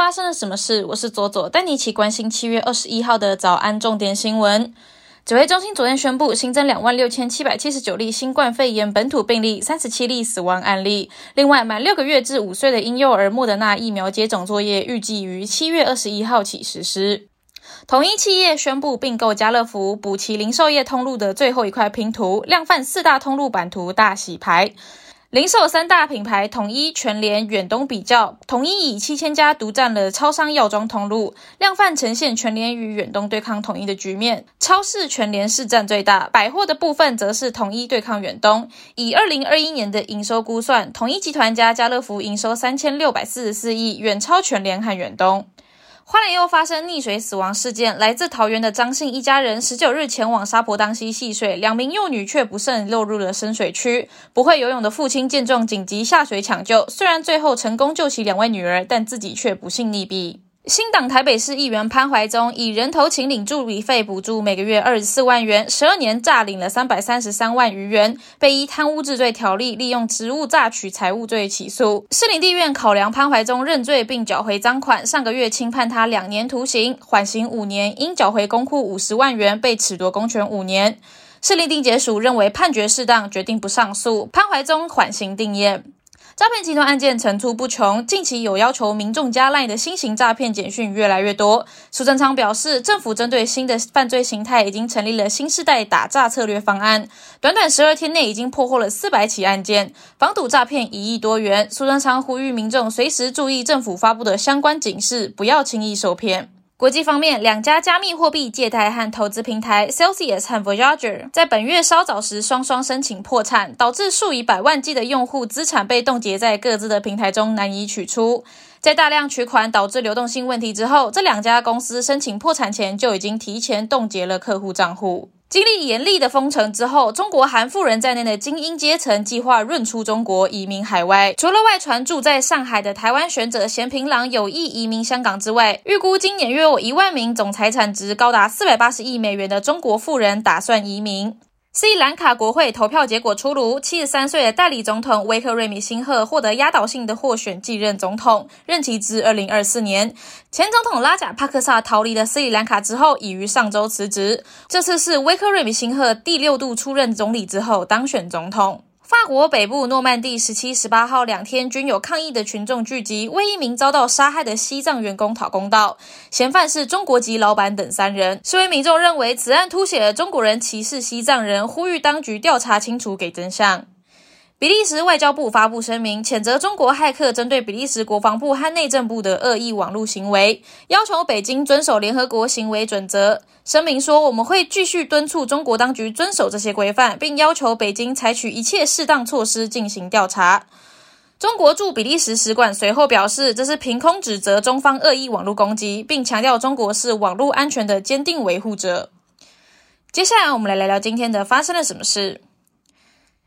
发生了什么事？我是左左，带你一起关心七月二十一号的早安重点新闻。指挥中心昨天宣布新增两万六千七百七十九例新冠肺炎本土病例，三十七例死亡案例。另外，满六个月至五岁的婴幼儿莫德纳疫苗接种作业预计于七月二十一号起实施。统一企业宣布并购家乐福，补齐零售业通路的最后一块拼图，量贩四大通路版图大洗牌。零售三大品牌统一、全联、远东比较，统一以七千家独占了超商药妆通路，量贩呈现全联与远东对抗统一的局面。超市全联市占最大，百货的部分则是统一对抗远东。以二零二一年的营收估算，统一集团加家乐福营收三千六百四十四亿，远超全联和远东。花莲又发生溺水死亡事件，来自桃园的张姓一家人十九日前往沙坡当溪戏水，两名幼女却不慎落入了深水区。不会游泳的父亲见状紧急下水抢救，虽然最后成功救起两位女儿，但自己却不幸溺毙。新党台北市议员潘怀宗以人头请领助理费补助，每个月二十四万元，十二年诈领了三百三十三万余元，被依贪污治罪条例利用职务诈取财物罪起诉。市林地院考量潘怀宗认罪并缴回赃款，上个月轻判他两年徒刑，缓刑五年，因缴回公库五十万元，被褫夺公权五年。市林定检署认为判决适当，决定不上诉，潘怀宗缓刑定验。诈骗集团案件层出不穷，近期有要求民众加赖的新型诈骗简讯越来越多。苏贞昌表示，政府针对新的犯罪形态，已经成立了新时代打诈策略方案，短短十二天内已经破获了四百起案件，防堵诈骗一亿多元。苏贞昌呼吁民众随时注意政府发布的相关警示，不要轻易受骗。国际方面，两家加密货币借贷和投资平台 Celsius 和 Voyager 在本月稍早时双双申请破产，导致数以百万计的用户资产被冻结在各自的平台中难以取出。在大量取款导致流动性问题之后，这两家公司申请破产前就已经提前冻结了客户账户。经历严厉的封城之后，中国韩富人在内的精英阶层计划润出中国，移民海外。除了外传住在上海的台湾学者咸平郎有意移民香港之外，预估今年约有一万名总财产值高达四百八十亿美元的中国富人打算移民。斯里兰卡国会投票结果出炉，七十三岁的代理总统威克瑞米辛赫获得压倒性的获选继任总统，任期至二零二四年。前总统拉贾帕克萨逃离了斯里兰卡之后，已于上周辞职。这次是威克瑞米辛赫第六度出任总理之后当选总统。法国北部诺曼第十七、十八号两天均有抗议的群众聚集，为一名遭到杀害的西藏员工讨公道。嫌犯是中国籍老板等三人。示威民众认为此案凸显了中国人歧视西藏人，呼吁当局调查清楚，给真相。比利时外交部发布声明，谴责中国骇客针对比利时国防部和内政部的恶意网络行为，要求北京遵守联合国行为准则。声明说，我们会继续敦促中国当局遵守这些规范，并要求北京采取一切适当措施进行调查。中国驻比利时使馆随后表示，这是凭空指责中方恶意网络攻击，并强调中国是网络安全的坚定维护者。接下来，我们来聊聊今天的发生了什么事。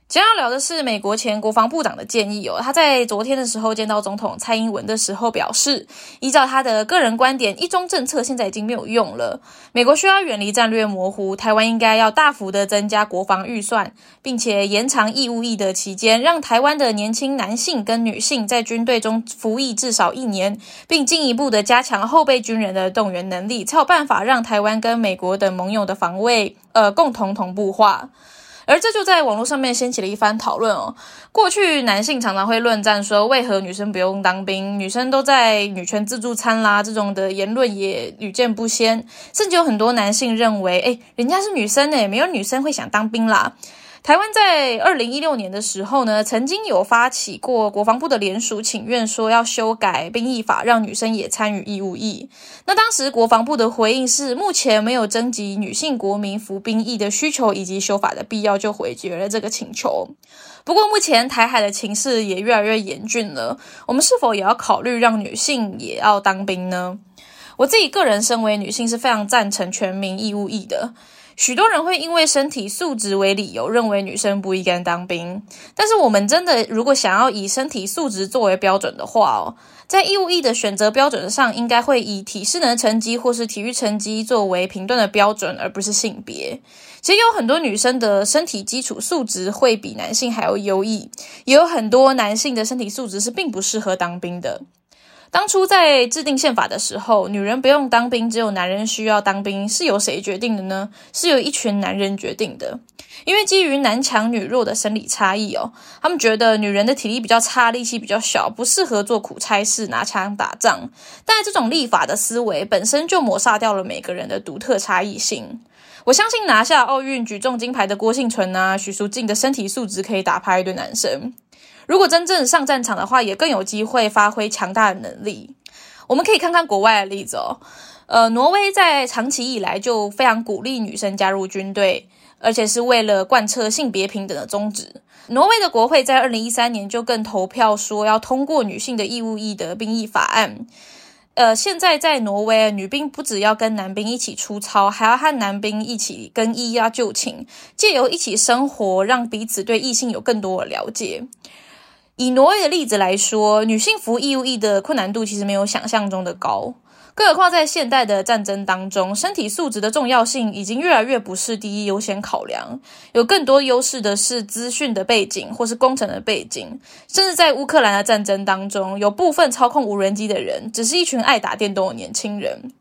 今天要聊的是美国前国防部长的建议哦。他在昨天的时候见到总统蔡英文的时候表示，依照他的个人观点，一中政策现在已经没有用了。美国需要远离战略模糊，台湾应该要大幅的增加国防预算，并且延长义务役的期间，让台湾的年轻男性跟女性在军队中服役至少一年，并进一步的加强后备军人的动员能力，才有办法让台湾跟美国等盟友的防卫呃共同同步化。而这就在网络上面掀起了一番讨论哦。过去男性常常会论战说，为何女生不用当兵？女生都在女权自助餐啦，这种的言论也屡见不鲜。甚至有很多男性认为，哎，人家是女生诶，没有女生会想当兵啦。台湾在二零一六年的时候呢，曾经有发起过国防部的联署请愿，说要修改兵役法，让女生也参与义务役。那当时国防部的回应是，目前没有征集女性国民服兵役的需求以及修法的必要，就回绝了这个请求。不过目前台海的情势也越来越严峻了，我们是否也要考虑让女性也要当兵呢？我自己个人身为女性，是非常赞成全民义务役的。许多人会因为身体素质为理由，认为女生不应该当兵。但是，我们真的如果想要以身体素质作为标准的话哦，在义务役的选择标准上，应该会以体适能成绩或是体育成绩作为评断的标准，而不是性别。其实有很多女生的身体基础素质会比男性还要优异，也有很多男性的身体素质是并不适合当兵的。当初在制定宪法的时候，女人不用当兵，只有男人需要当兵，是由谁决定的呢？是由一群男人决定的。因为基于男强女弱的生理差异哦，他们觉得女人的体力比较差，力气比较小，不适合做苦差事、拿枪打仗。但这种立法的思维本身就抹杀掉了每个人的独特差异性。我相信拿下奥运举重金牌的郭幸存啊、许淑净的身体素质可以打趴一堆男生。如果真正上战场的话，也更有机会发挥强大的能力。我们可以看看国外的例子哦。呃，挪威在长期以来就非常鼓励女生加入军队，而且是为了贯彻性别平等的宗旨。挪威的国会在二零一三年就更投票说要通过女性的义务役的兵役法案。呃，现在在挪威，女兵不只要跟男兵一起出操，还要和男兵一起更衣啊、就寝，借由一起生活，让彼此对异性有更多的了解。以挪威的例子来说，女性服义务役的困难度其实没有想象中的高。更何况在现代的战争当中，身体素质的重要性已经越来越不是第一优先考量。有更多优势的是资讯的背景，或是工程的背景。甚至在乌克兰的战争当中，有部分操控无人机的人，只是一群爱打电动的年轻人。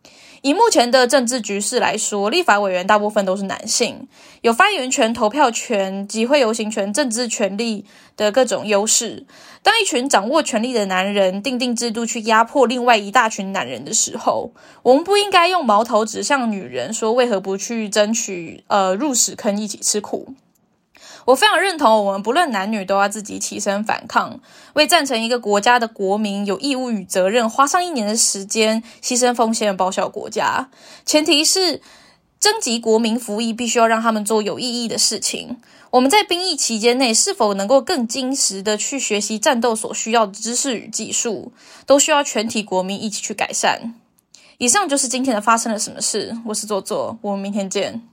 以目前的政治局势来说，立法委员大部分都是男性，有发言权、投票权、集会游行权、政治权利的各种优势。当一群掌握权力的男人定定制度去压迫另外一大群男人的时候，我们不应该用矛头指向女人，说为何不去争取呃入屎坑一起吃苦。我非常认同，我们不论男女都要自己起身反抗，为赞成一个国家的国民有义务与责任，花上一年的时间，牺牲奉献，报效国家。前提是征集国民服役，必须要让他们做有意义的事情。我们在兵役期间内，是否能够更精实的去学习战斗所需要的知识与技术，都需要全体国民一起去改善。以上就是今天的发生了什么事。我是左左，我们明天见。